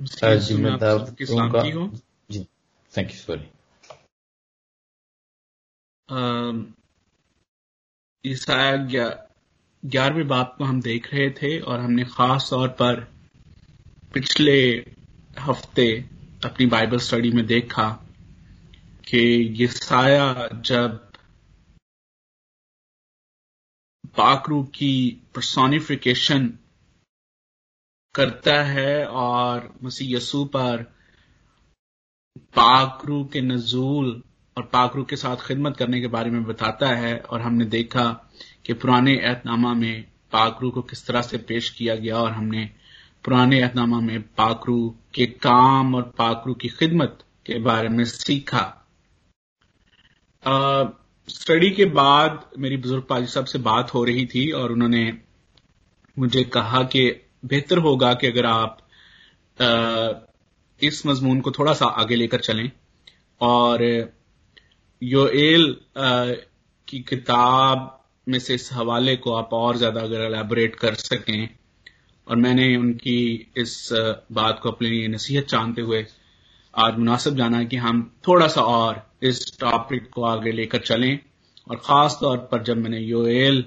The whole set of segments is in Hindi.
जी मैं दावत दूँगा। जी। थैंक यू सॉरी ईसाया ग्यारहवें बाप को हम देख रहे थे और हमने खास तौर पर पिछले हफ़्ते अपनी बाइबल स्टडी में देखा कि ये साया जब पाकरू की पर्सोनिफिकेशन करता है और मसीह यसू पर पाकरू के नजूल और पाकरू के साथ खिदमत करने के बारे में बताता है और हमने देखा कि पुराने एहतनामा में पाकरू को किस तरह से पेश किया गया और हमने पुराने एहतनामा में पाकरू के काम और पाकरू की खिदमत के बारे में सीखा। स्टडी के बाद मेरी बुज़ुर्ग पाजी साहब से बात हो रही थी और उन्होंने मुझे कहा कि बेहतर होगा कि अगर आप इस मजमून को थोड़ा सा आगे लेकर चलें। और योएल की किताब में से इस हवाले को आप और ज़्यादा अगर एलेबोरेट कर सकें, और मैंने उनकी इस बात को अपने लिए नसीहत चाहते हुए आज मुनासिब जाना कि हम थोड़ा सा और इस टॉपिक को आगे लेकर चलें। और खास तौर पर जब मैंने योएल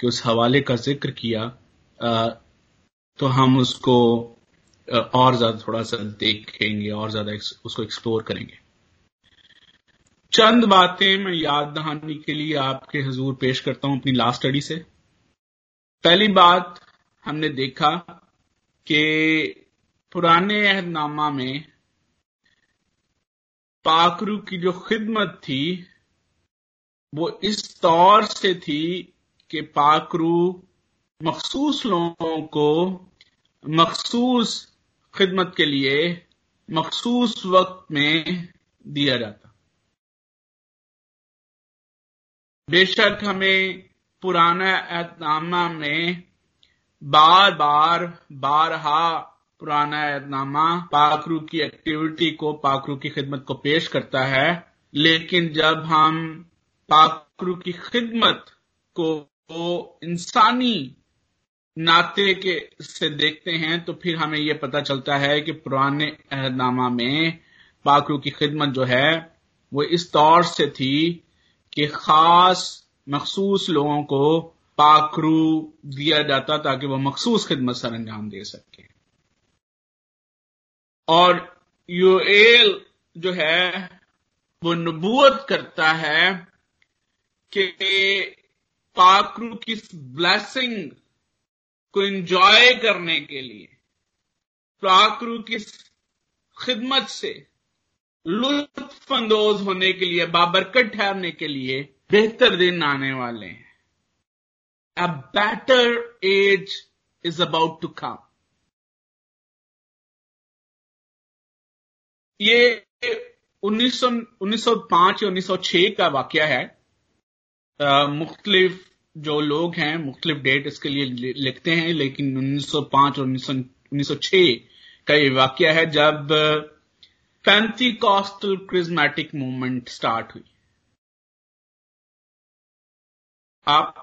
के उस हवाले का ज़िक्र किया तो हम उसको और ज़्यादा थोड़ा सा देखेंगे, और ज़्यादा उसको एक्सप्लोर करेंगे। चंद बातें मैं याद दहानी के लिए आपके हजूर पेश करता हूँ अपनी लास्ट स्टडी से। पहली बात, हमने देखा कि पुराने अहदनामा में पाकरू की जो खिदमत थी, वो इस तौर से थी कि पाकरू मखसूस लोगों को मखसूस खिदमत के लिए मखसूस वक्त में दिया जाता। बेशक हमें पुराना एहतनामा में बार बार बारहा पुराना एहतनामा पाकरू की एक्टिविटी को पाकरू की खिदमत को पेश करता है, लेकिन जब हम पाकरू की खिदमत को इंसानी नाते के से देखते हैं तो फिर हमें यह पता चलता है कि पुराने अहदनामा में पाकरू की खिदमत जो है, वो इस तौर से थी कि खास मखसूस लोगों को पाकरू दिया जाता ताकि वह मखसूस खिदमत सर अंजाम दे सके। और यूएल जो है, वो नबूत करता है कि पाकरू की ब्लेसिंग को एंजॉय करने के लिए पाकरू की खिदमत से लुत्फ अंदोज होने के लिए, बाबरकत ठहरने के लिए बेहतर दिन आने वाले हैं। A better age is about to come ये 1900 1905 या 1906 का वाक्य है। मुख्तलिफ़ जो लोग हैं, मुख्तलिफ़ डेट इसके लिए लिखते हैं, लेकिन 1905 और 1906 का ये वाक्य है जब पेंथीकॉस्टल क्रिज्मेटिक मूवमेंट स्टार्ट हुई। आप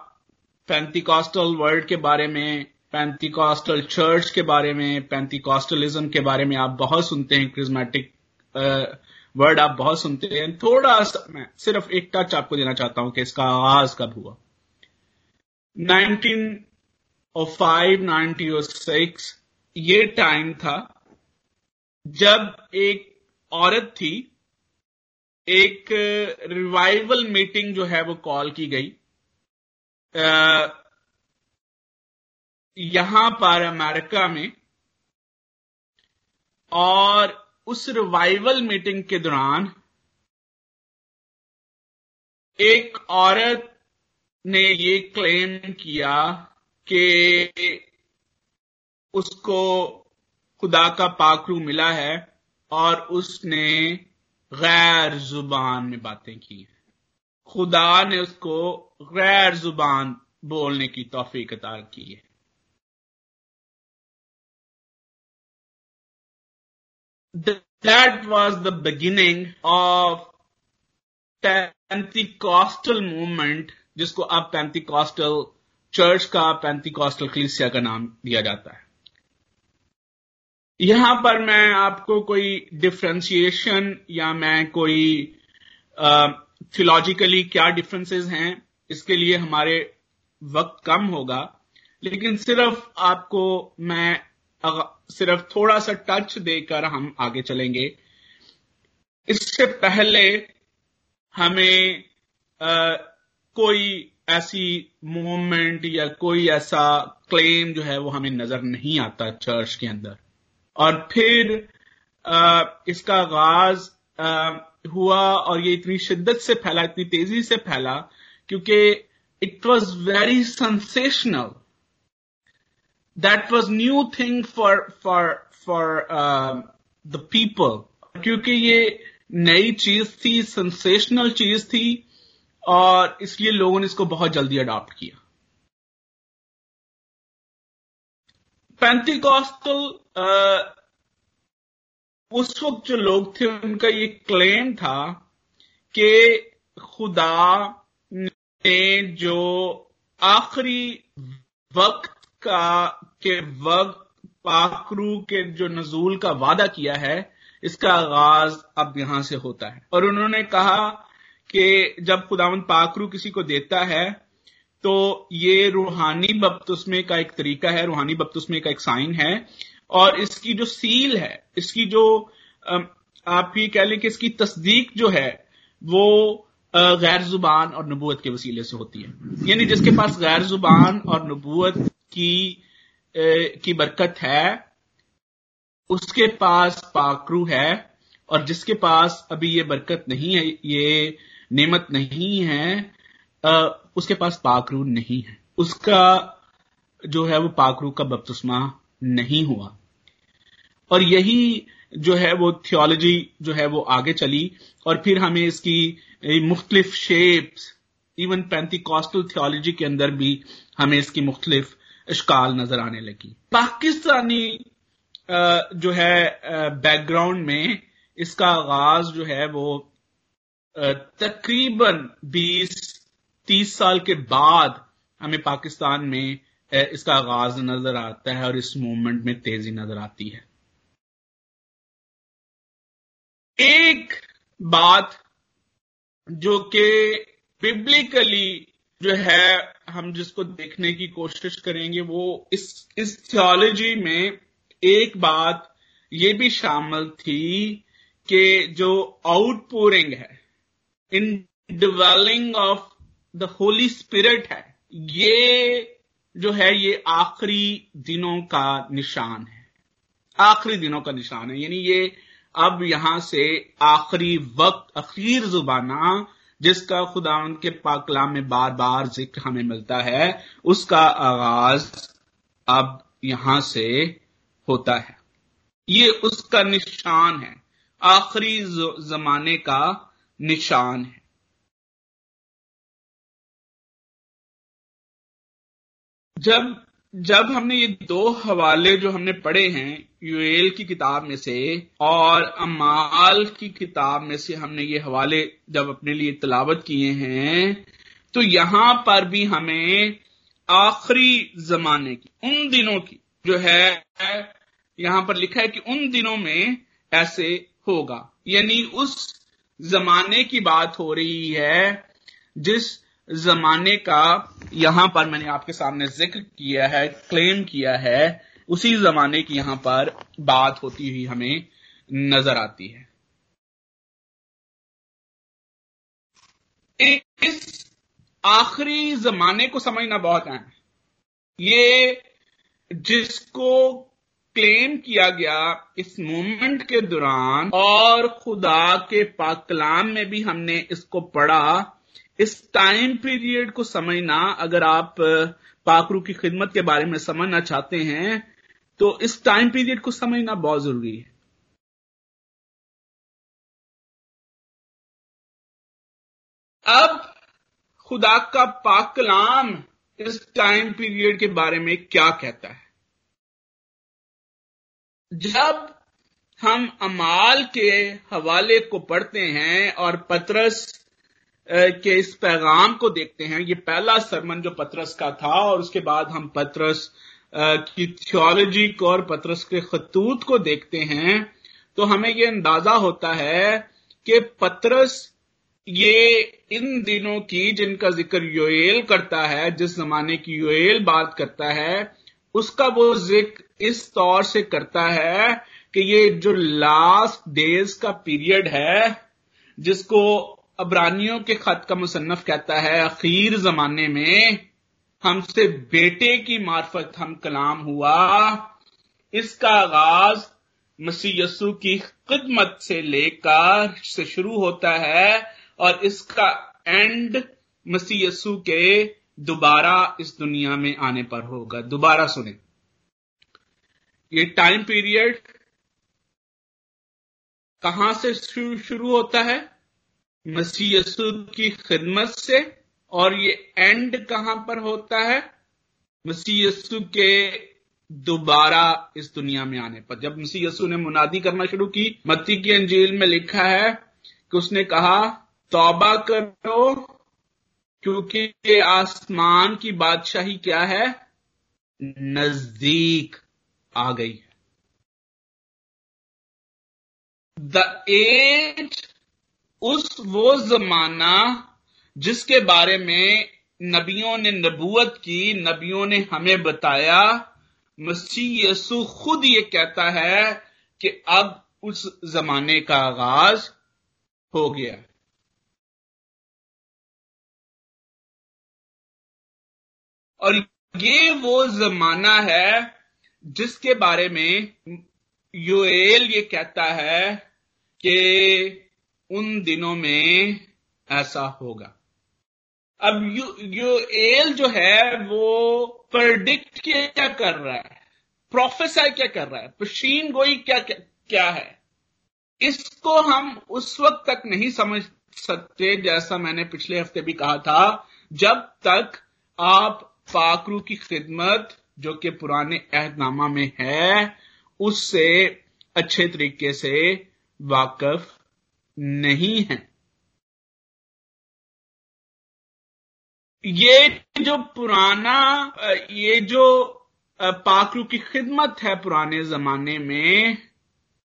पेंथीकॉस्टल वर्ल्ड के बारे में पेंथीकॉस्टल चर्च के बारे में पेंथीकॉस्टलिज्म के बारे में आप बहुत सुनते हैं क्रिज्मेटिक वर्ड आप बहुत सुनते हैं, थोड़ा सा मैं सिर्फ़ एक टच आपको देना चाहता हूँ कि इसका आगाज़ कब हुआ। 1905 1906 ये टाइम था जब एक औरत थी। एक रिवाइवल मीटिंग जो है वो कॉल की गई। यहाँ पर अमेरिका में और उस रिवाइवल मीटिंग के दौरान एक औरत ने ये क्लेम किया कि उसको खुदा का पाखरू मिला है और उसने गैर ज़ुबान में बातें की खुदा ने उसको गैर ज़ुबान बोलने की तोफीक अता की है। That was the beginning of Pentecostal movement जिसको अब पैंतीकॉस्टल चर्च का पैंतीकॉस्टल क्लिसिया का नाम दिया जाता है। यहाँ पर मैं आपको कोई डिफ्रेंसिएशन या मैं कोई थियोलॉजिकली क्या डिफरेंसेस हैं इसके लिए हमारे वक्त कम होगा। लेकिन सिर्फ़ आपको मैं सिर्फ़ थोड़ा सा टच देकर हम आगे चलेंगे। इससे पहले हमें आ, कोई ऐसी मूवमेंट या कोई ऐसा क्लेम जो है वो हमें नज़र नहीं आता चर्च के अंदर। और फिर आ, इसका आगाज़ हुआ और ये इतनी शिद्दत से फैला इतनी तेज़ी से फैला क्योंकि it was very sensational that was new thing for for for the people क्योंकि ये नई चीज़ थी सेंसेशनल चीज़ थी और इसलिए लोगों ने इसको बहुत जल्दी अडॉप्ट किया। पेंटिकॉस्टल उस वक्त जो लोग थे, उनका ये क्लेम था कि खुदा ने जो आखिरी वक्त का, के वक्त, पाखरू के जो नजूल का वादा किया है, इसका आगाज़ अब यहाँ से होता है। और उन्होंने कहा कि जब खुदावन पाखरू किसी को देता है तो ये रूहानी बपतुस्मे का एक तरीका है, रूहानी बपतुस्मे का एक साइन है, और इसकी जो सील है, इसकी जो आप ये कह लें कि इसकी तस्दीक जो है, वो गैर ज़ुबान और नबूत के वसीले से होती है। यानी जिसके पास गैर ज़ुबान और नबूत की की बरकत है, उसके पास पाकरू है, और जिसके पास अभी ये बरकत नहीं है, ये नेमत नहीं है उसके पास पाकरू नहीं है। उसका जो है वो पाकरू का बपतुस्मा नहीं हुआ। और यही जो है वो थियोलॉजी जो है वो आगे चली, और फिर हमें इसकी मुख्तलिफ़ शेप्स इवन कॉस्टल थियोलॉजी के अंदर भी हमें इसकी मुख्तलिफ़ इश्काल नज़र आने लगी। पाकिस्तानी जो है बैकग्राउंड में इसका आगाज़ जो है वो तकरीबन 20 30 साल के बाद हमें पाकिस्तान में इसका आगाज़ नज़र आता है और इस मूवमेंट में तेज़ी नज़र आती है। एक बात जो कि बिब्लिकली जो है, हम जिसको देखने की कोशिश करेंगे, वो इस इस थियोलॉजी में एक बात ये भी शामिल थी कि जो आउटपोरिंग है indwelling of the holy spirit है। ये जो है, ये आखिरी दिनों का निशान है। आखिरी दिनों का निशान है। यानी ये अब यहाँ से आखिरी वक्त अखीर जुबाना, जिसका खुदा के पाकलाम में बार बार ज़िक्र हमें मिलता है, उसका आगाज़ अब यहाँ से होता है। ये उसका निशान है। आखिरी जमाने का निशान है। जब जब हमने ये दो हवाले जो हमने पढ़े हैं, यूएल की किताब में से और अमाल की किताब में से हमने ये हवाले जब अपने लिए तलावत किए हैं तो यहाँ पर भी हमें आखिरी जमाने की, उन दिनों की जो है, यहाँ पर लिखा है कि उन दिनों में ऐसे होगा। यानी उस जमाने की बात हो रही है, जिस जमाने का यहाँ पर मैंने आपके सामने ज़िक्र किया है क्लेम किया है, उसी जमाने की यहाँ पर बात होती हुई हमें नज़र आती है। इस आखिरी जमाने को समझना बहुत अहम है। ये जिसको क्लेम किया गया इस मूवमेंट के दौरान और खुदा के पाकलाम में भी हमने इसको पढ़ा। इस टाइम पीरियड को समझना, अगर आप पाकरू की खिदमत के बारे में समझना चाहते हैं तो इस टाइम पीरियड को समझना बहुत ज़रूरी है। अब खुदा का पाकलाम इस टाइम पीरियड के बारे में क्या कहता है? जब हम अमाल के हवाले को पढ़ते हैं और पत्रस के इस पैगाम को देखते हैं, ये पहला सरमन जो पत्रस का था, और उसके बाद हम पत्रस की थियोलॉजी को और पत्रस के खतूत को देखते हैं तो हमें यह अंदाज़ा होता है कि पत्रस ये इन दिनों की जिनका ज़िक्र योएल करता है, जिस जमाने की योएल बात करता है उसका वो ज़िक्र इस तौर से करता है कि ये जो लास्ट डेज़ का पीरियड है, जिसको अबरानियों के खत का मुसन्फ कहता है, अखीर जमाने में हमसे बेटे की मार्फत हम कलाम हुआ, इसका आगाज़ मसीह यसु की खिदमत से लेकर से शुरू होता है और इसका एंड मसीह यसु के दोबारा इस दुनिया में आने पर होगा। दोबारा सुने। ये टाइम पीरियड कहाँ से शुरू होता है? मसीह की खिदमत से। और ये एंड कहाँ पर होता है? मसीह के दोबारा इस दुनिया में आने पर। जब मसीह ने मुनादी करना शुरू की, मत्ती की अंजील में लिखा है कि उसने कहा, तौबा करो क्योंकि आसमान की बादशाही क्या है? नज़दीक आ गई है। द एज उस वो जमाना जिसके बारे में नबियों ने नबूत की, नबियों ने हमें बताया, मसीह यसु खुद ये कहता है कि अब उस जमाने का आगाज़ हो गया और ये वो जमाना है जिसके बारे में यूएल ये कहता है कि उन दिनों में ऐसा होगा। अब यू यूएल जो है वो प्रडिक्ट क्या कर रहा है? प्रोफेसर क्या कर रहा है? पशीन गोई क्या क्या, क्या है? इसको हम उस वक्त तक नहीं समझ सकते जैसा मैंने पिछले हफ़्ते भी कहा था जब तक आप पाकरू की खिदमत, जो कि पुराने अहदनामा में है, उससे अच्छे तरीके से वाकफ नहीं है। ये जो पुराना, ये जो पाकरू की खिदमत है पुराने जमाने में,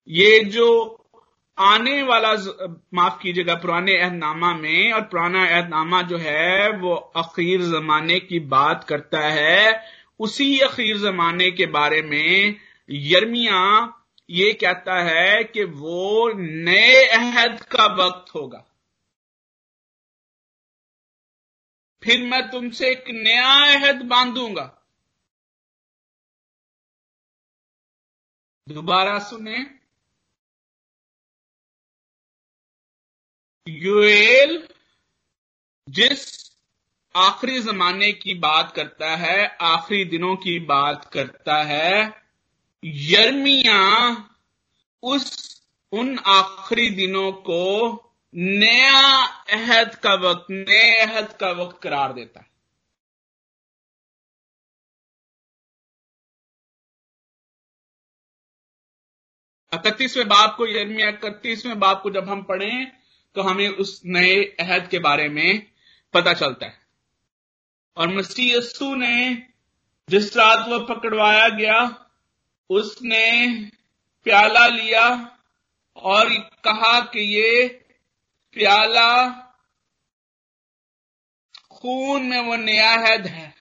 ये जो आने वाला माफ़ कीजिएगा, पुराने अहदनामा में और पुराना अहदनामा जो है, वो अखीर जमाने की बात करता है। उसी अखीर जमाने के बारे में यर्मिया ये कहता है कि वो नए अहद का वक्त होगा। फिर मैं तुमसे एक नया अहद बांधूँगा। दोबारा सुने। यूएल जिस आखिरी जमाने की बात करता है, आखिरी दिनों की बात करता है, यर्मिया उस, उन आखिरी दिनों को नया अहद का वक्त, नए अहद का वक्त करार देता है। इकतीसवें बाप को यर्मिया, इकतीसवें बाप को जब हम पढ़ें तो हमें उस नए अहद के बारे में पता चलता है। और मसीह यस्सु ने जिस रात वह पकड़वाया गया, उसने प्याला लिया और कहा कि ये प्याला खून में वो नया अहद है।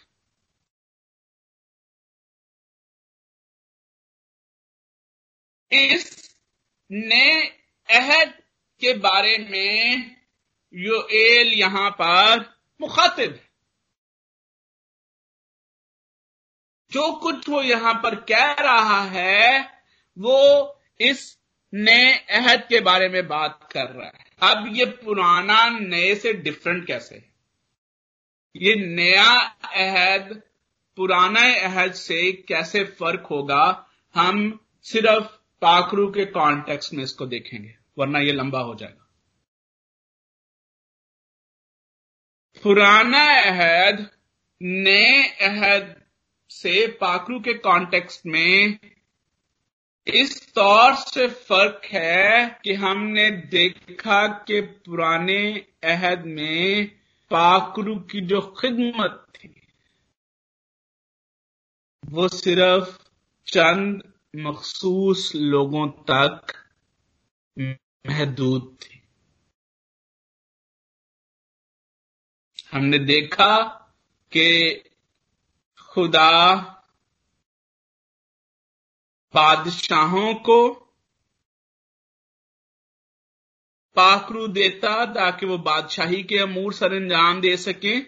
इस नए अहद के बारे में योएल यहाँ पर मुखातिब है। जो कुछ वो यहाँ पर कह रहा है, वो इस नए अहद के बारे में बात कर रहा है। अब ये पुराना, नए से डिफरेंट कैसे है? ये नया अहद, पुराना अहद से कैसे फ़र्क होगा, हम सिर्फ़ पाखरू के कॉन्टेक्स्ट में इसको देखेंगे। वरना ये लंबा हो जाएगा। पुराना अहद नए अहद से पाखरू के कॉन्टेक्स्ट में इस तौर से फ़र्क है कि हमने देखा कि पुराने अहद में पाखरू की जो खिदमत थी, वो सिर्फ़ चंद मखसूस लोगों तक महदूद थी। हमने देखा कि खुदा बादशाहों को पाखरू देता ताकि वो बादशाही के अमूर सर अंजाम दे सके,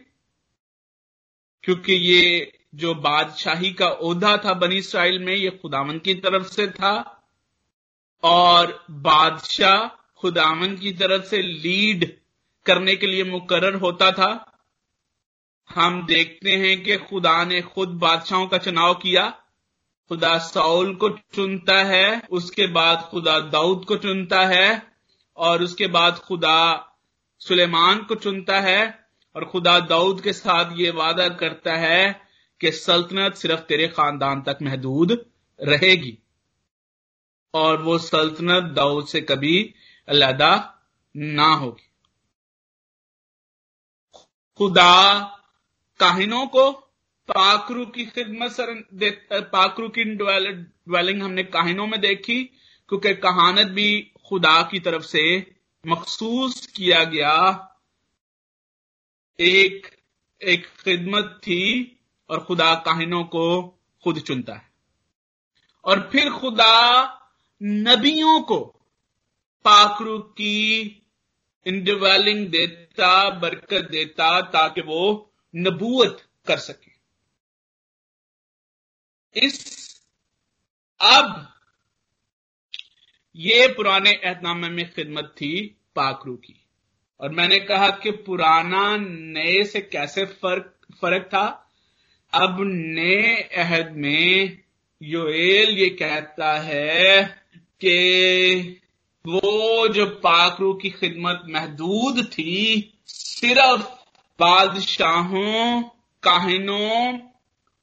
क्योंकि ये जो बादशाही का ओहदा था बनी इसराइल में, ये खुदावन की तरफ़ से था। और बादशाह खुदावन की तरफ़ से लीड करने के लिए मुकर्र होता था। हम देखते हैं कि खुदा ने खुद बादशाहों का चुनाव किया। खुदा साउल को चुनता है, उसके बाद खुदा दाऊद को चुनता है, और उसके बाद खुदा सुलेमान को चुनता है, और खुदा दाऊद के साथ ये वादा करता है कि सल्तनत सिर्फ़ तेरे खानदान तक महदूद रहेगी। और वो सल्तनत दाऊद से कभी अलहदा ना होगी। खुदा काहिनों को पाकरू की खिदमत सर पाकरू की ड्वेलिंग हमने काहिनों में देखी, क्योंकि कहानत भी खुदा की तरफ़ से मखसूस किया गया। एक एक खिदमत थी और खुदा काहिनों को खुद चुनता है। और फिर खुदा नबियों को पाकरू की इंडिवेलिंग देता, बरकत देता, ताकि वो नबूत कर सके। इस, अब ये पुराने एहतनामे में खिदमत थी पाकरू की। और मैंने कहा कि पुराना नए से कैसे फ़र्क फ़र्क था? अब नए अहद में योएल ये कहता है कि वो जो पाकरू की खिदमत महदूद थी, सिर्फ़ बादशाहों, काहिनों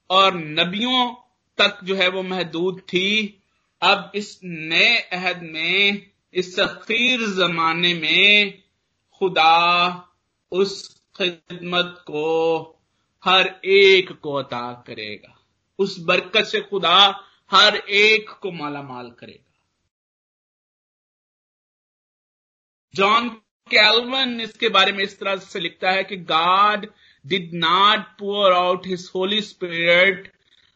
और नबियों तक जो है वो महदूद थी। अब इस नए अहद में, इस सखीर जमाने में खुदा उस खिदमत को हर एक को अता करेगा। उस बरकत से खुदा हर एक को माला माल करेगा। जॉन कैलवन इसके बारे में इस तरह से लिखता है कि God did not pour out his holy spirit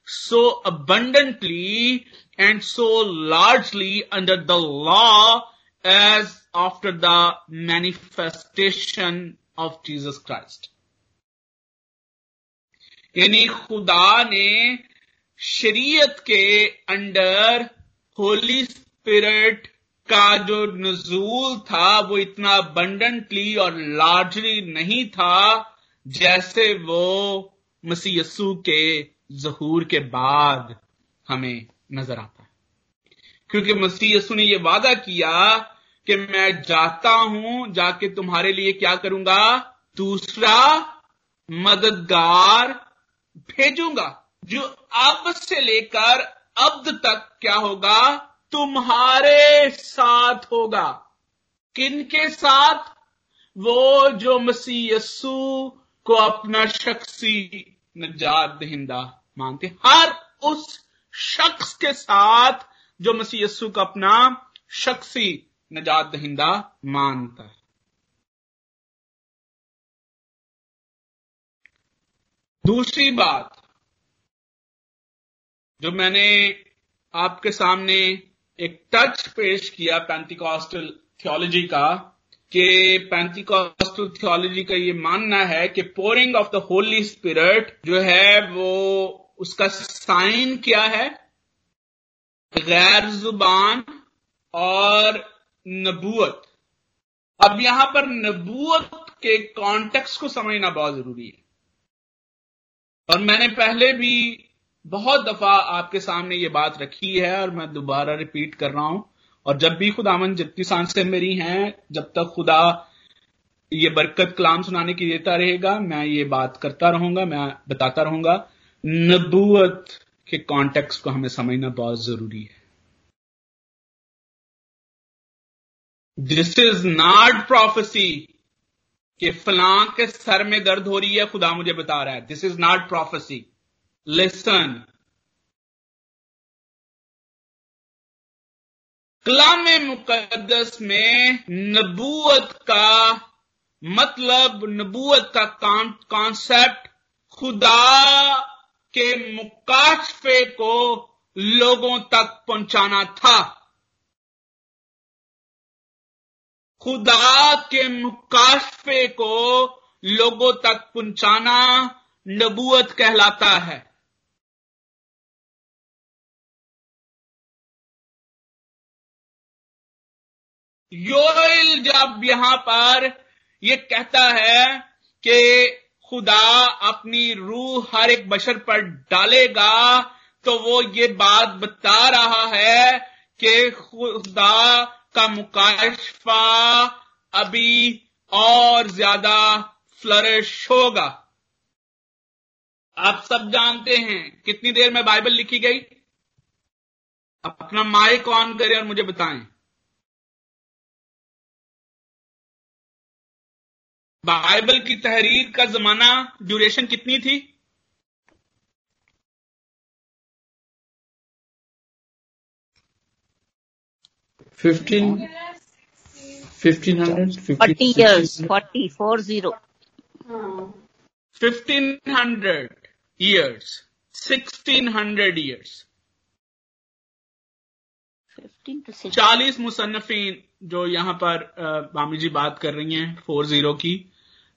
so abundantly and so largely under the law as after the manifestation of Jesus Christ यानी खुदा ने शरीयत के अंडर होली स्पिरिट का जो नजूल था वो इतना बंडेंटली और लार्जली नहीं था जैसे वो मसीह यस्सु के जहूर के बाद हमें नज़र आता है। क्योंकि मसीह यस्सु ने यह वादा किया कि मैं जाता हूँ, जाके तुम्हारे लिए क्या करूँगा? दूसरा मददगार भेजूँगा, जो अब से लेकर अब तक क्या होगा? तुम्हारे साथ होगा। किन के साथ? वो जो मसीह यस्सु को अपना शख्सी नजात दहिंदा मानते हर उस शख्स के साथ जो मसीह यस्सु का अपना शख्सी नजात दहिंदा मानता है। दूसरी बात जो मैंने आपके सामने एक टच पेश किया पैंतिकॉस्टल थियोलॉजी का कि पैंतिकॉस्टल थियोलॉजी का ये मानना है कि pouring of the holy spirit जो है वो उसका साइन क्या है? गैर ज़ुबान और नबूत अब यहाँ पर नबूत के कॉन्टेक्स्ट को समझना बहुत ज़रूरी है। और मैंने पहले भी बहुत दफ़ा आपके सामने ये बात रखी है और मैं दोबारा रिपीट कर रहा हूँ। और जब भी खुदावन जितनी साँसें मेरी हैं, जब तक खुदा ये बरकत कलाम सुनाने की देता रहेगा, मैं ये बात करता रहूँगा, मैं बताता रहूँगा। नबूत के कॉन्टेक्स्ट को हमें समझना बहुत ज़रूरी है। दिस इज़ नॉट प्रोफेसी कि फलां के सर में दर्द हो रही है, खुदा मुझे बता रहा है। This is not prophecy lesson कलाम मुकदस में नबूत का मतलब नबूत का कॉन्सेप्ट खुदा के मुकाशफे को लोगों तक पहुंचाना था। खुदा के मुकाशफे को लोगों तक पहुंचाना नबूत कहलाता है। योल जब यहाँ पर यह कहता है कि खुदा अपनी रूह हर एक बशर पर डालेगा तो वो ये बात बता रहा है कि खुदा का मुकाशफा अभी और ज़्यादा फ्लरिश होगा। आप सब जानते हैं कितनी देर में बाइबल लिखी गई? अपना माइक ऑन करें और मुझे बताएँ। बाइबल की तहरीर का जमाना ड्यूरेशन कितनी थी? Fifteen fifteen hundred forty years forty four zero fifteen hundred years sixteen hundred years चालीस मुसन्फिन जो यहाँ पर बामी जी बात कर रही हैं फोर ज़ीरो की।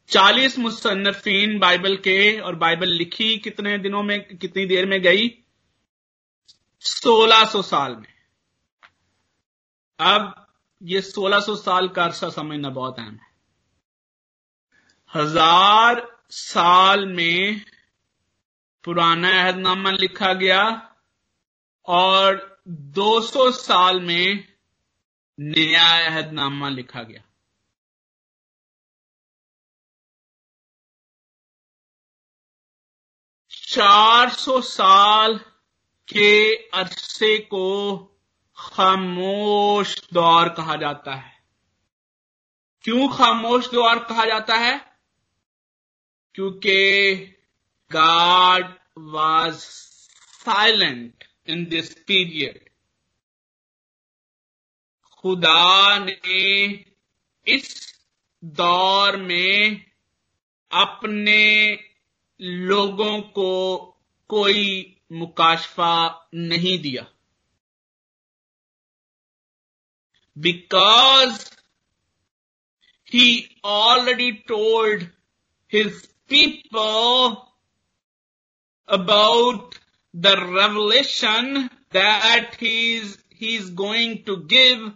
चालीस मुसन्फिन बाइबल के और बाइबल लिखी कितने दिनों में, कितनी देर में गई? सोलह सौ साल में। अब ये सौ साल का अरसा समझना बहुत अहम है। हज़ार साल में पुराना अहदनामा लिखा गया और 200 साल में नया अहदनामा लिखा गया। चार सौ साल के अरसे को खामोश दौर कहा जाता है। क्यों खामोश दौर कहा जाता है? क्योंकि God was silent in this period खुदा ने इस दौर में अपने लोगों को कोई मुकाशफा नहीं दिया because he already told his people about the revelation that he's he's going to give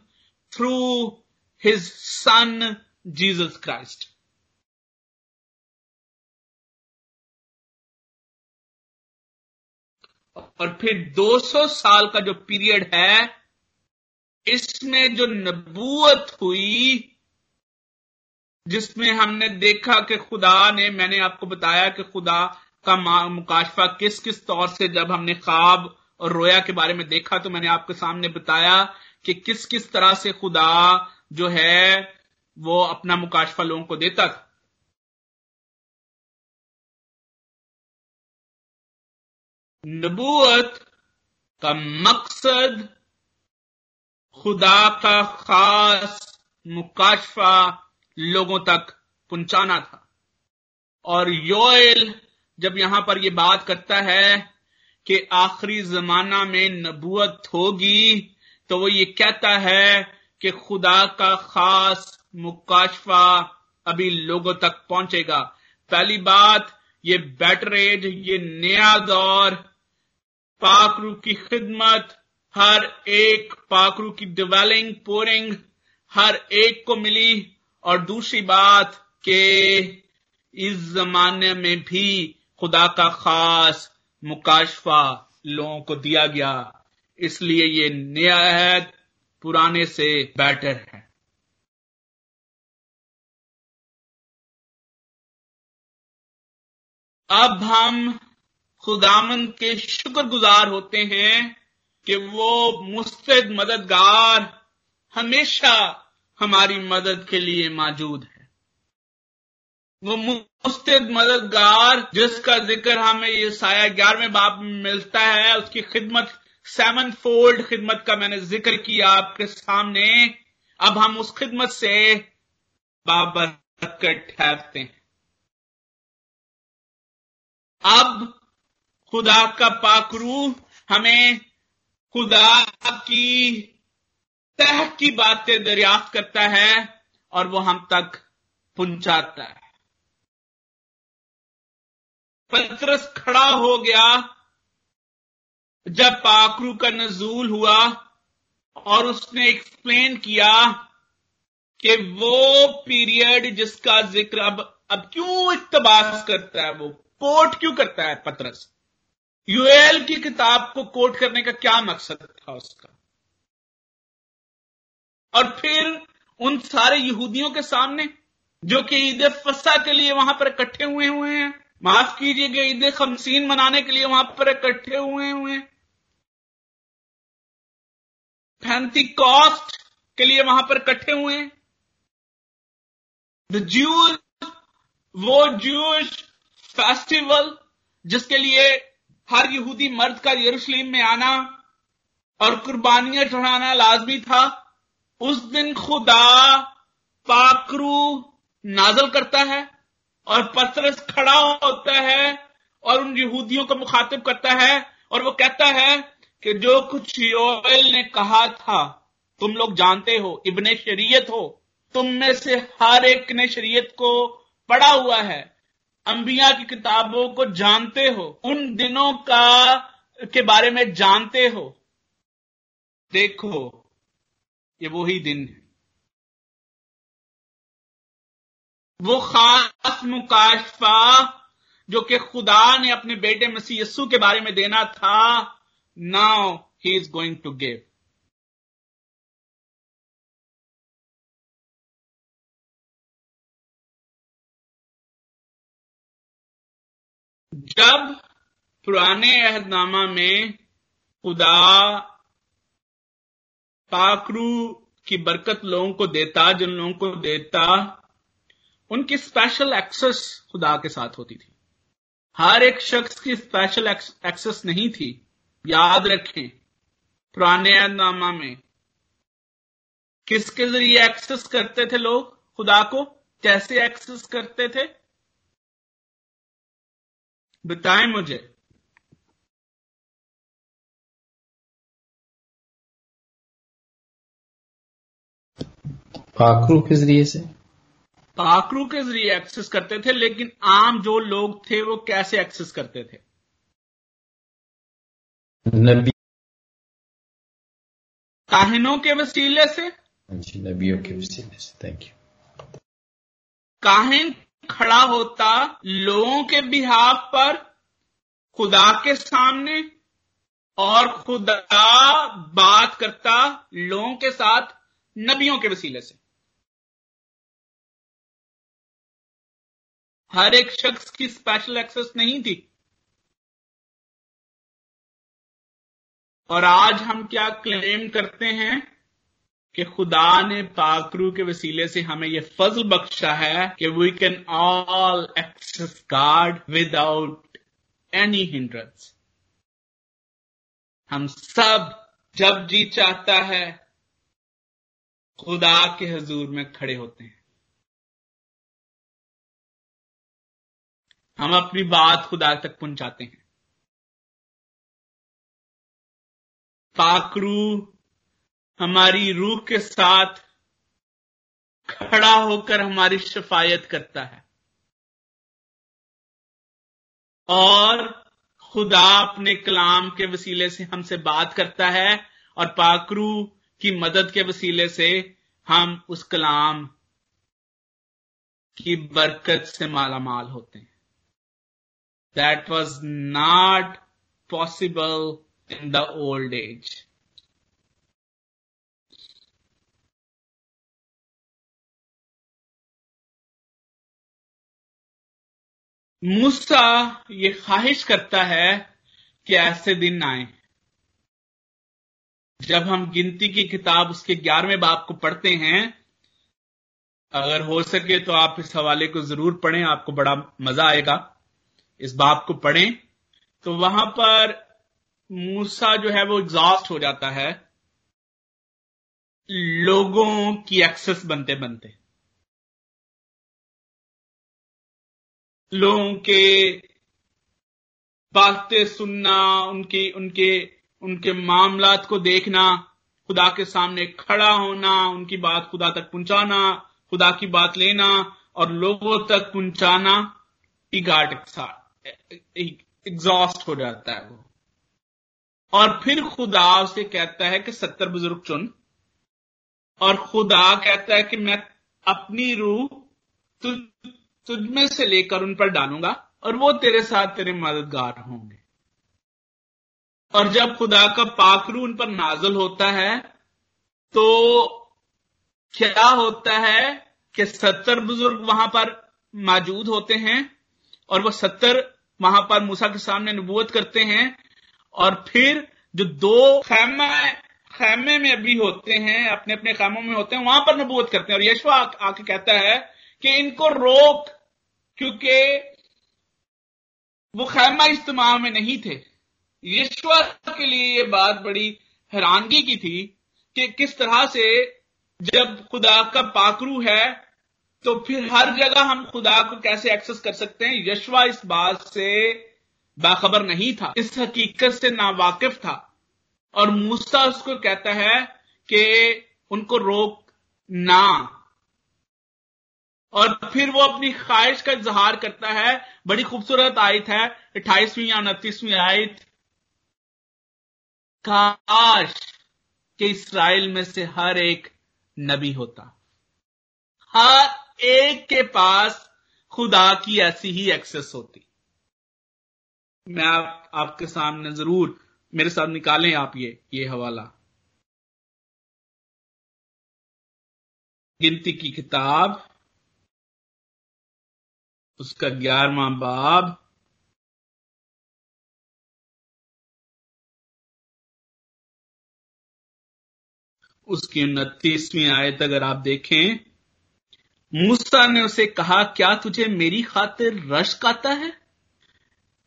through his son Jesus Christ. और फिर 200 साल का जो पीरियड है, इसमें जो नबूत हुई, जिसमें हमने देखा कि खुदा ने, मैंने आपको बताया कि खुदा का मुकाशफा किस किस तौर से जब हमने ख्वाब और रोया के बारे में देखा तो मैंने आपके सामने बताया कि किस किस तरह से खुदा जो है, वो अपना मुकाशफा लोगों को देता था। नबूत का मकसद खुदा का खास मुकाशफा लोगों तक पहुंचाना था। और योएल जब यहाँ पर यह बात करता है कि आखिरी जमाना में नबूत होगी तो वो ये कहता है कि खुदा का खास मुकाशफा अभी लोगों तक पहुंचेगा। पहली बात, ये बेटर एज ये नया दौर पाकरू की खिदमत, हर एक पाकरू की डिवेलिंग पोरिंग हर एक को मिली। और दूसरी बात के इस जमाने में भी खुदा का खास मुकाशफा लोगों को दिया गया। इसलिए ये नया पुराने से बेटर है। अब हम खुदामन के शुक्रगुजार होते हैं कि वो मुस्तद मददगार हमेशा हमारी मदद के लिए मौजूद है। वो मुस्तद मददगार, जिसका ज़िक्र हमें ये साया ग्यारहवें बाप में मिलता है, उसकी खिदमत सेवन फोल्ड खिदमत का मैंने ज़िक्र किया आपके सामने। अब हम उस खिदमत से बाबरकत ठहरते हैं। अब खुदा का पाकरू हमें खुदा की तह की बातें दरियाफ्त करता है और वो हम तक पहुंचाता है। पत्रस खड़ा हो गया। जब पाकरू का नजूल हुआ और उसने एक्सप्लेन किया कि वो पीरियड जिसका ज़िक्र अब अब क्यों इकतबास करता है वो? कोट क्यों करता है पत्रस? यूएल की किताब को कोट करने का क्या मकसद था उसका? और फिर उन सारे यहूदियों के सामने, जो कि ईद फसा के लिए वहाँ पर इकट्ठे हुए हुए हैं, माफ़ कीजिएगा ईद खमसीन मनाने के लिए वहाँ पर इकट्ठे हुए हुए हैं। फैंती कॉस्ट के लिए वहाँ पर इकट्ठे हुए हैं। द ज्यूज वो ज्यूश फेस्टिवल जिसके लिए हर यहूदी मर्द का यरूशलेम में आना और कुर्बानियाँ चढ़ाना लाजमी था। उस दिन खुदा पाकरू नाजल करता है और पत्रस खड़ा होता है और उन यहूदियों को मुखातिब करता है और वो कहता है कि जो कुछ योएल ने कहा था, तुम लोग जानते हो, इब्ने शरीयत हो। तुम में से हर एक ने शरीयत को पढ़ा हुआ है। अंबिया की किताबों को जानते हो, उन दिनों का, के बारे में जानते हो। देखो, ये वही दिन है। वो खास मुकाशफा जो कि खुदा ने अपने बेटे मसीह यस्सु के बारे में देना था now he is going to give जब पुराने अहदनामा में खुदा पाकरू की बरकत लोगों को देता, जिन लोगों को देता, उनकी स्पेशल एक्सेस खुदा के साथ होती थी। हर एक शख्स की स्पेशल एक्सेस नहीं थी। याद रखें, पुराने नामा में किसके ज़रिए एक्सेस करते थे लोग? खुदा को? कैसे एक्सेस करते थे? बताएँ मुझे। पाखरू के ज़रिए से? पाखरू के ज़रिए एक्सेस करते थे लेकिन आम जो लोग थे वो कैसे एक्सेस करते थे? नबी काहिनों के वसीले से? जी नबियों के वसीले से। थैंक यू काहिन खड़ा होता लोगों के बिहाफ पर, खुदा के सामने, और खुदा बात करता लोगों के साथ नबियों के वसीले से। हर एक शख्स की स्पेशल एक्सेस नहीं थी। और आज हम क्या क्लेम करते हैं? कि खुदा ने पाकरू के वसीले से हमें यह फजल बख्शा है कि we can all access God without any hindrance हम सब जब जी चाहता है, खुदा के हजूर में खड़े होते हैं। हम अपनी बात खुदा तक पहुंचाते हैं। पाकरू हमारी रूह के साथ खड़ा होकर हमारी शफायत करता है। और खुदा अपने कलाम के वसीले से हमसे बात करता है और पाकरू की मदद के वसीले से हम उस कलाम की बरकत से माला माल होते हैं। That was not possible in the old age मूसा ये ख्वाहिश करता है कि ऐसे दिन आए। जब हम गिनती की किताब उसके ग्यारहवें बाप को पढ़ते हैं, अगर हो सके तो आप इस हवाले को ज़रूर पढ़ें, आपको बड़ा मज़ा आएगा। इस बाप को पढ़ें तो वहाँ पर मूसा जो है वो एग्जॉस्ट हो जाता है। लोगों की एक्सेस बनते बनते लोगों के बातें सुनना, उनके उनके उनके मामलात को देखना, खुदा के सामने खड़ा होना, उनकी बात खुदा तक पहुंचाना, खुदा की बात लेना और लोगों तक पहुंचाना इगाट एग्जॉस्ट हो जाता है वो। और फिर खुदा उसे कहता है कि सत्तर बुज़ुर्ग चुन। और खुदा कहता है कि मैं अपनी रूह तुझ में से लेकर उन पर डालूँगा और वो तेरे साथ तेरे मददगार होंगे। और जब खुदा का पाखरू उन पर नाजल होता है तो क्या होता है कि सत्तर बुज़ुर्ग वहाँ पर मौजूद होते हैं और वो सत्तर वहाँ पर मूसा के सामने नबूत करते हैं और फिर जो दो खैमा, खैमे में अभी होते हैं अपने अपने खैमों में होते हैं, वहाँ पर नबूत करते हैं। और यशवा आके कहता है कि इनको रोक, क्योंकि वो खैमा इज्तमा में नहीं थे। ईश्वर के लिए ये बात बड़ी हैरानगी की थी कि किस तरह से जब खुदा का पाकरू है तो फिर हर जगह हम खुदा को कैसे एक्सेस कर सकते हैं? यशवा इस बात से बाखबर नहीं था। इस हकीकत से नावाकिफ था। और मूसा उसको कहता है कि उनको रोक ना। और फिर वो अपनी ख्वाहिश का इजहार करता है। बड़ी खूबसूरत आयत है अट्ठाईसवीं या उनतीसवीं आयत। काश के इसराइल में से हर एक नबी होता। हर एक के पास खुदा की ऐसी ही एक्सेस होती। मैं आप, आपके सामने ज़रूर मेरे साथ निकालें आप ये ये हवाला। गिनती की किताब उसका ग्यारहवा बाब। उसकी उनतीसवीं आयत अगर आप देखें, मूसा ने उसे कहा, क्या तुझे मेरी खातिर रश्क आता है?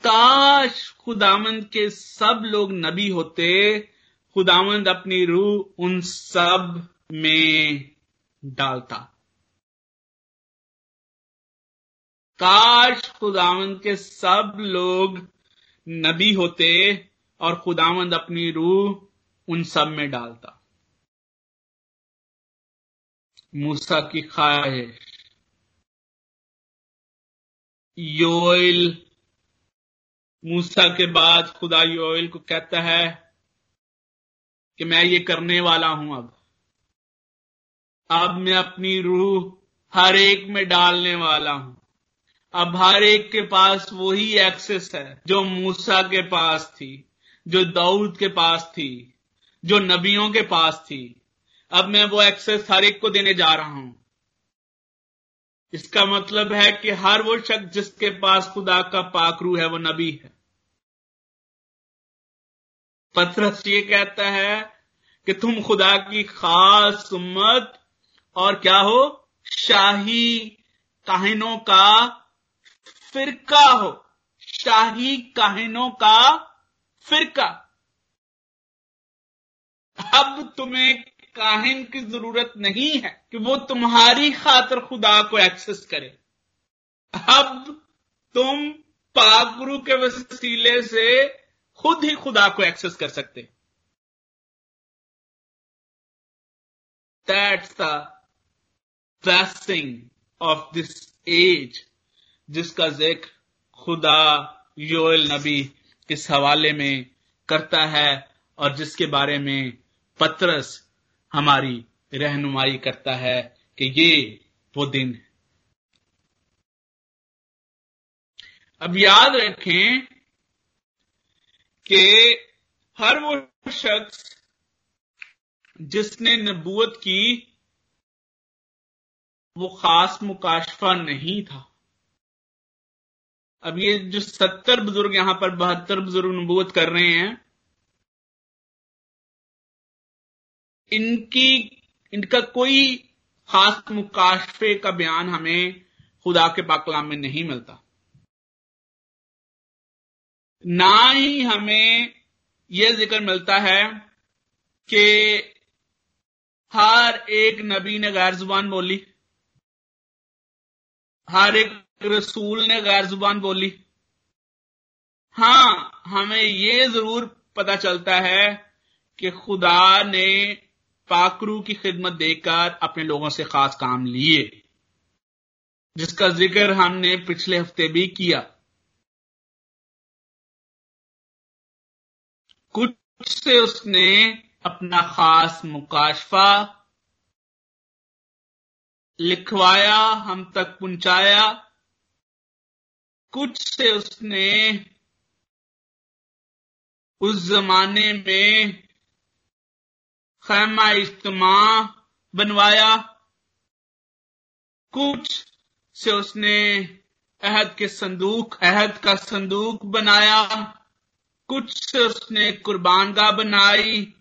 काश खुदामंद के सब लोग नबी होते खुदामंद अपनी रूह उन सब में डालता। काश खुदावंद के सब लोग नबी होते और खुदावंद अपनी रूह उन सब में डालता। मूसा की ख्वाहिश योइल मूसा के बाद खुदा योइल को कहता है कि मैं ये करने वाला हूँ अब। अब मैं अपनी रूह हर एक में डालने वाला हूँ। अब हर एक के पास वही एक्सेस है, जो मूसा के पास थी, जो दाऊद के पास थी, जो नबियों के पास थी। अब मैं वो एक्सेस हर एक को देने जा रहा हूँ। इसका मतलब है कि हर वो शख्स जिसके पास खुदा का पाकरू है, वो नबी है। पत्रस ये कहता है कि तुम खुदा की खास उम्मत और क्या हो? शाही काहिनों का फिरका हो। शाही काहिनों का फिरका। अब तुम्हें काहिन की ज़रूरत नहीं है कि वो तुम्हारी खातर खुदा को एक्सेस करे। अब तुम पाकरू के वसीले से खुद ही खुदा को एक्सेस कर सकते। That's the blessing of this age जिसका ज़िक्र खुदा योल नबी इस हवाले में करता है और जिसके बारे में पत्रस हमारी रहनुमाई करता है कि ये वो दिन है। अब याद रखें कि हर वो शख्स जिसने नबूत की, वो खास मुकाशफा नहीं था। अब ये जो सत्तर बुज़ुर्ग यहाँ पर बहत्तर बुज़ुर्ग नबूत कर रहे हैं, इनकी, इनका कोई खास मुकाशफे का बयान हमें खुदा के पाकलाम में नहीं मिलता। ना ही हमें यह ज़िक्र मिलता है कि हर एक नबी ने गैर ज़ुबान बोली, हर एक रसूल ने गैर ज़ुबान बोली। हाँ, हमें यह ज़रूर पता चलता है कि खुदा ने पाकरू की खिदमत देकर अपने लोगों से खास काम लिए, जिसका ज़िक्र हमने पिछले हफ़्ते भी किया। कुछ से उसने अपना खास मुकाशफा लिखवाया, हम तक पहुँचाया कुछ से उसने उस जमाने में खैमा इज्तमा बनवाया। कुछ से उसने अहद के संदूक, अहद का संदूक बनाया। कुछ से उसने कुर्बानगा बनाई।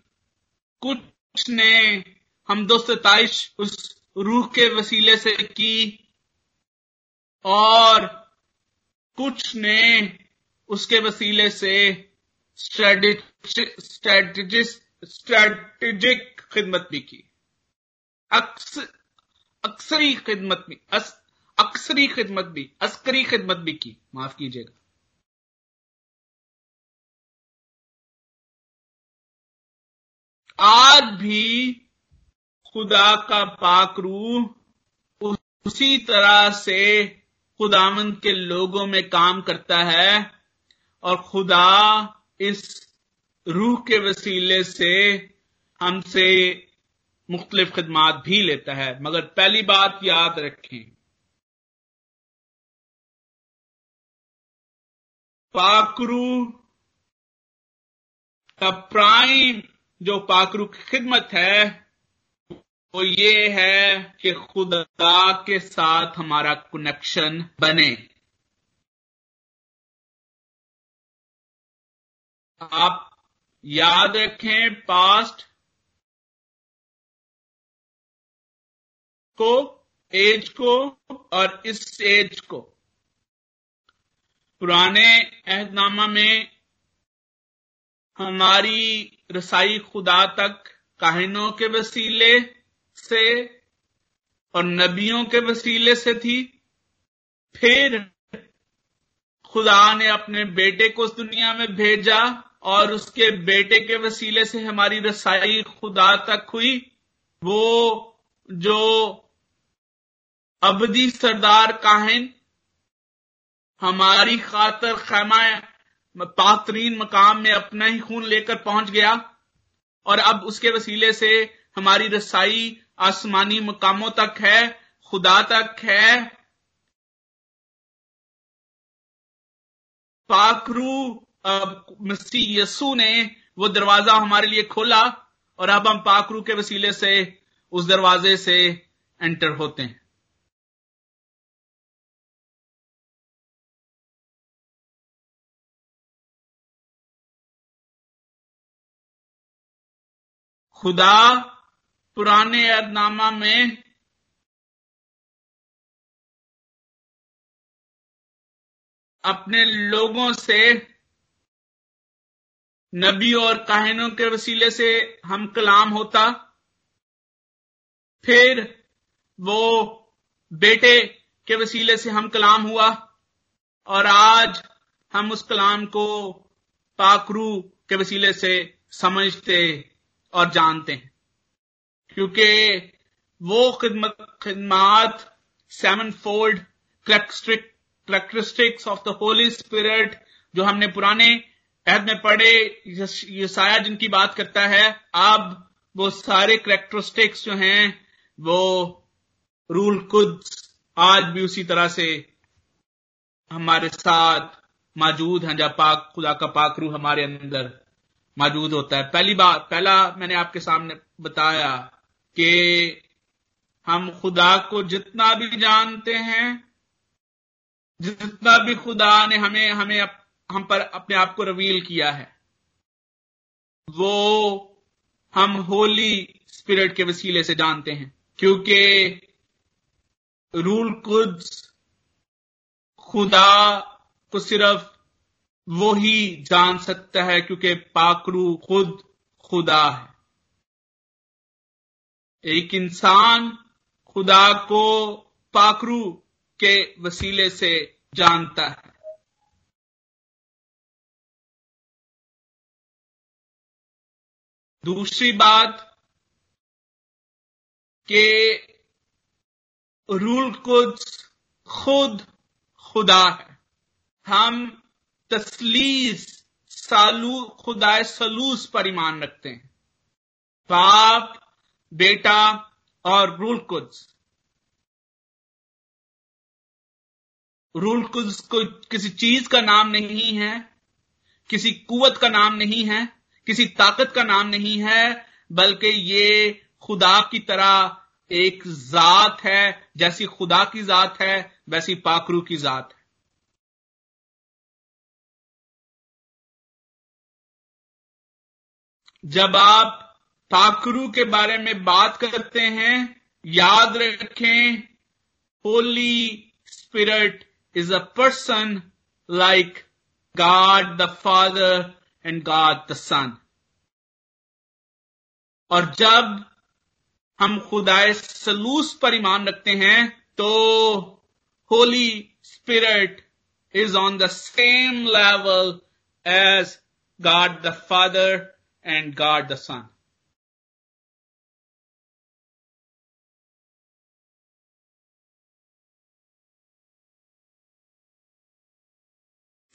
कुछ ने हम दो सताइश उस रूह के वसीले से की। और कुछ ने उसके वसीले से स्ट्रेटेजिक खिदमत भी की। अक्सरी खिदमत भी अक्सरी खिदमत भी, अस्करी खिदमत भी की। माफ़ कीजिएगा। आज भी खुदा का पाक रूह उसी तरह से खुदामंद के लोगों में काम करता है और खुदा इस रूह के वसीले से हमसे मुख्तलिफ़ खदमात भी लेता है। मगर पहली बात याद रखें, पाकरू का प्राइम, जो पाकरू की खिदमत है वो ये है कि खुदा के साथ हमारा कनेक्शन बने। आप याद रखें पास्ट को एज को और इस एज को। पुराने अहदनामा में हमारी रसाई खुदा तक काहिनों के वसीले से और नबियों के वसीले से थी। फिर खुदा ने अपने बेटे को उस दुनिया में भेजा और उसके बेटे के वसीले से हमारी रसाई खुदा तक हुई। वो जो अबदी सरदार काहिन, हमारी खातर खैमा पातरीन मकाम में अपना ही खून लेकर पहुँच गया और अब उसके वसीले से हमारी रसाई आसमानी मकामों तक है, खुदा तक है। पाखरू मसीह यसू ने वो दरवाज़ा हमारे लिए खोला और अब हम पाखरू के वसीले से उस दरवाजे से एंटर होते हैं। खुदा पुराने अदनामा में अपने लोगों से नबी और काहिनों के वसीले से हम कलाम होता। फिर वो बेटे के वसीले से हम कलाम हुआ। और आज हम उस कलाम को पाकरू के वसीले से समझते और जानते हैं। क्योंकि वो खिदमत, खिदमात seven fold characteristics of the holy spirit जो हमने पुराने अहद में पढ़े यसाया जिनकी बात करता है, अब वो सारे करेक्टरिस्टिक्स जो हैं, वो रूल खुद आज भी उसी तरह से हमारे साथ मौजूद हैं जब पाक, खुदा का पाक रू हमारे अंदर मौजूद होता है। पहली बात, पहला मैंने आपके सामने बताया कि हम खुदा को जितना भी जानते हैं, जितना भी खुदा ने हमें हमें हम पर अपने आप को रवील किया है, वो हम होली स्पिरिट के वसीले से जानते हैं, क्योंकि रूल कुछ खुदा को सिर्फ़ वो ही जान सकता है, क्योंकि पाकरू खुद खुदा है। एक इंसान खुदा को पाकरू के वसीले से जानता है। दूसरी बात के रूल कुछ खुद खुदा है। हम तसलीस सालू खुदाए सलूस पर ईमान रखते हैं। बाप बेटा और रूल कुछ रूल कुछ को किसी चीज़ का नाम नहीं है, किसी कुवत का नाम नहीं है, किसी ताकत का नाम नहीं है, बल्कि ये खुदा की तरह एक जात है, जैसी खुदा की जात है, वैसी पाकरू की जात है। जब आप पाकरू के बारे में बात करते हैं। याद रखें holy spirit is a person like God the father and God the son और जब हम खुदाए सलूस पर ईमान रखते हैं तो holy spirit is on the same level as God the father and God the son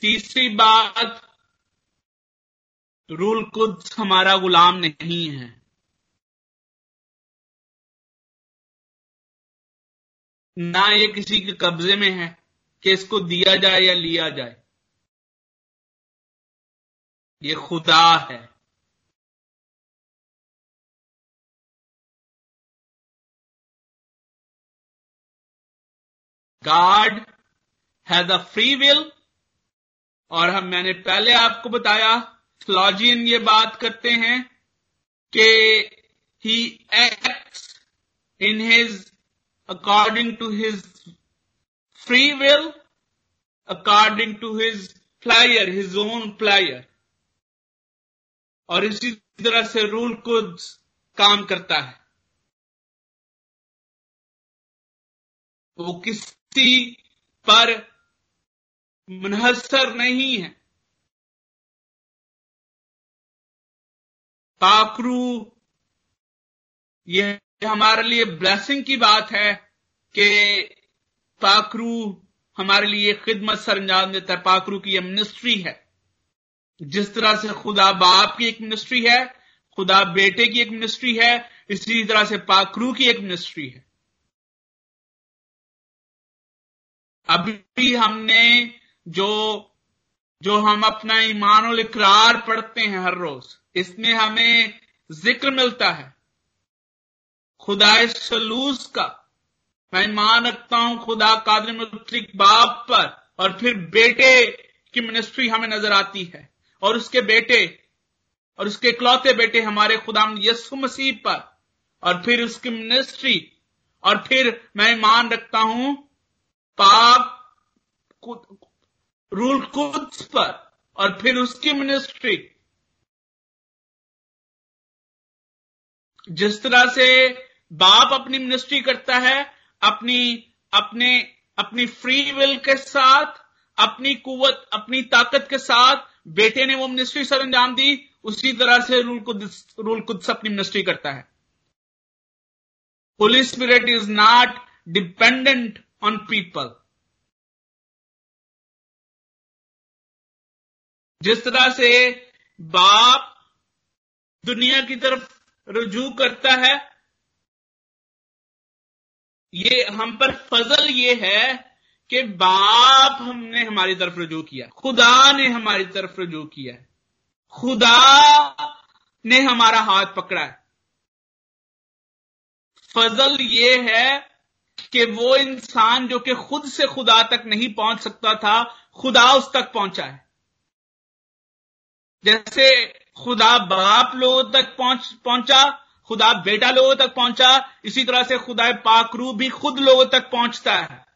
तीसरी बात, रूल कुछ हमारा गुलाम नहीं है। ना ये किसी के कब्जे में है कि इसको दिया जाए या लिया जाए। ये खुदा है। God has a free will और हम मैंने पहले आपको बताया फ्लॉजियन ये बात करते हैं कि he acts in his according to his free will according to his flyer his own flyer और इसी तरह से रूल खुद काम करता है। वो किसी पर मुनहसर नहीं है। पाखरू यह हमारे लिए ब्लेसिंग की बात है कि पाखरू हमारे लिए खिदमत सर अंजाम देता है। पाखरू की यह मिनिस्ट्री है। जिस तरह से खुदा बाप की एक मिनिस्ट्री है, खुदा बेटे की एक मिनिस्ट्री है, इसी तरह से पाखरू की एक मिनिस्ट्री है। अभी हमने जो जो हम अपना ईमान और इकरार पढ़ते हैं हर रोज, इसमें हमें ज़िक्र मिलता है। खुदाए सलूस का, मैं ईमान रखता हूँ खुदा कादर मुतलिक बाप पर, और फिर बेटे की मिनिस्ट्री हमें नज़र आती है। और उसके बेटे, और उसके इकलौते बेटे हमारे खुदा यसु मसीह पर, और फिर उसकी मिनिस्ट्री और फिर मैं ईमान रखता हूँ। पाप रूल कुछ पर और फिर उसकी मिनिस्ट्री जिस तरह से बाप अपनी मिनिस्ट्री करता है, अपनी, अपने, अपनी फ्री विल के साथ, अपनी कुवत, अपनी ताकत के साथ बेटे ने वो मिनिस्ट्री सर अंजाम दी, उसी तरह से रूल कुछ रूल कुछ अपनी मिनिस्ट्री करता है। Holy spirit is not dependent on people जिस तरह से बाप दुनिया की तरफ़ रुजू करता है, ये हम पर फजल ये है कि बाप हमने हमारी तरफ़ रुजू किया, खुदा ने हमारी तरफ़ रुजू किया है। खुदा ने हमारा हाथ पकड़ा है। फजल ये है कि वो इंसान जो कि खुद से खुदा तक नहीं पहुँच सकता था, खुदा उस तक पहुँचा है। जैसे खुदा बाप लोगों तक पहुँच, पहुँचा, खुदा बेटा लोगों तक पहुँचा, इसी तरह से खुदा पाकरू भी खुद लोगों तक पहुँचता है।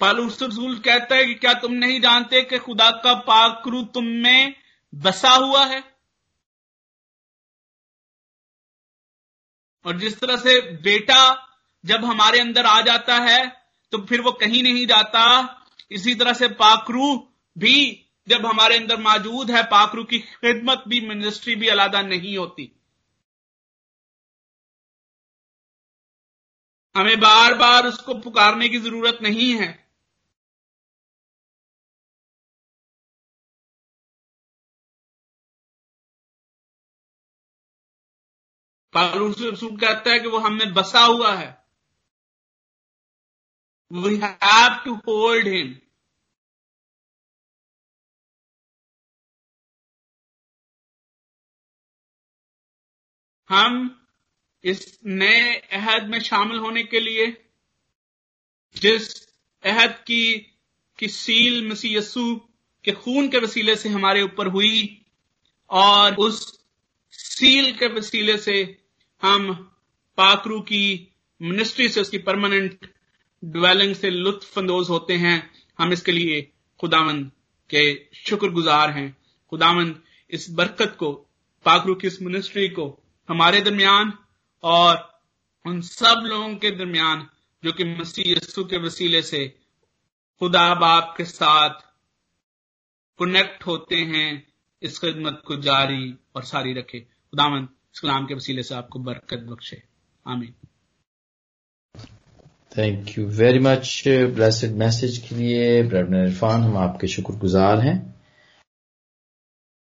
पालूस कहता है कि क्या तुम नहीं जानते कि खुदा का पाकरू तुम में बसा हुआ है? और जिस तरह से बेटा जब हमारे अंदर आ जाता है तो फिर वो कहीं नहीं जाता इसी तरह से पाकरू भी जब हमारे अंदर मौजूद है पाकरू की खिदमत भी मिनिस्ट्री भी अलादा नहीं होती। हमें बार बार उसको पुकारने की ज़रूरत नहीं है। पालूस रसूल कहता है कि वो हमें बसा हुआ है। We have to hold him हम इस नए अहद में शामिल होने के लिए, जिस अहद की की सील मसीह यसु के खून के वसीले से हमारे ऊपर हुई, और उस सील के वसीले से हम पाकरू की मिनिस्ट्री से उसकी परमानेंट ड्वेलिंग से लुत्फ अंदोज होते हैं, हम इसके लिए खुदावंद के शुक्रगुजार हैं। खुदावंद इस बरकत को पाकरू की इस मिनिस्ट्री को हमारे दरमियान और उन सब लोगों के दरमियान जो कि मसीह यस्सु के वसीले से खुदा बाप के साथ कनेक्ट होते हैं, इस खिदमत को जारी और सारी रखे। खुदावंद इस कलाम के वसीले से आपको बरकत बख्शे। आमीन। Thank you very much blessed message के लिए ब्रदर इरफान हम आपके शुक्रगुजार हैं।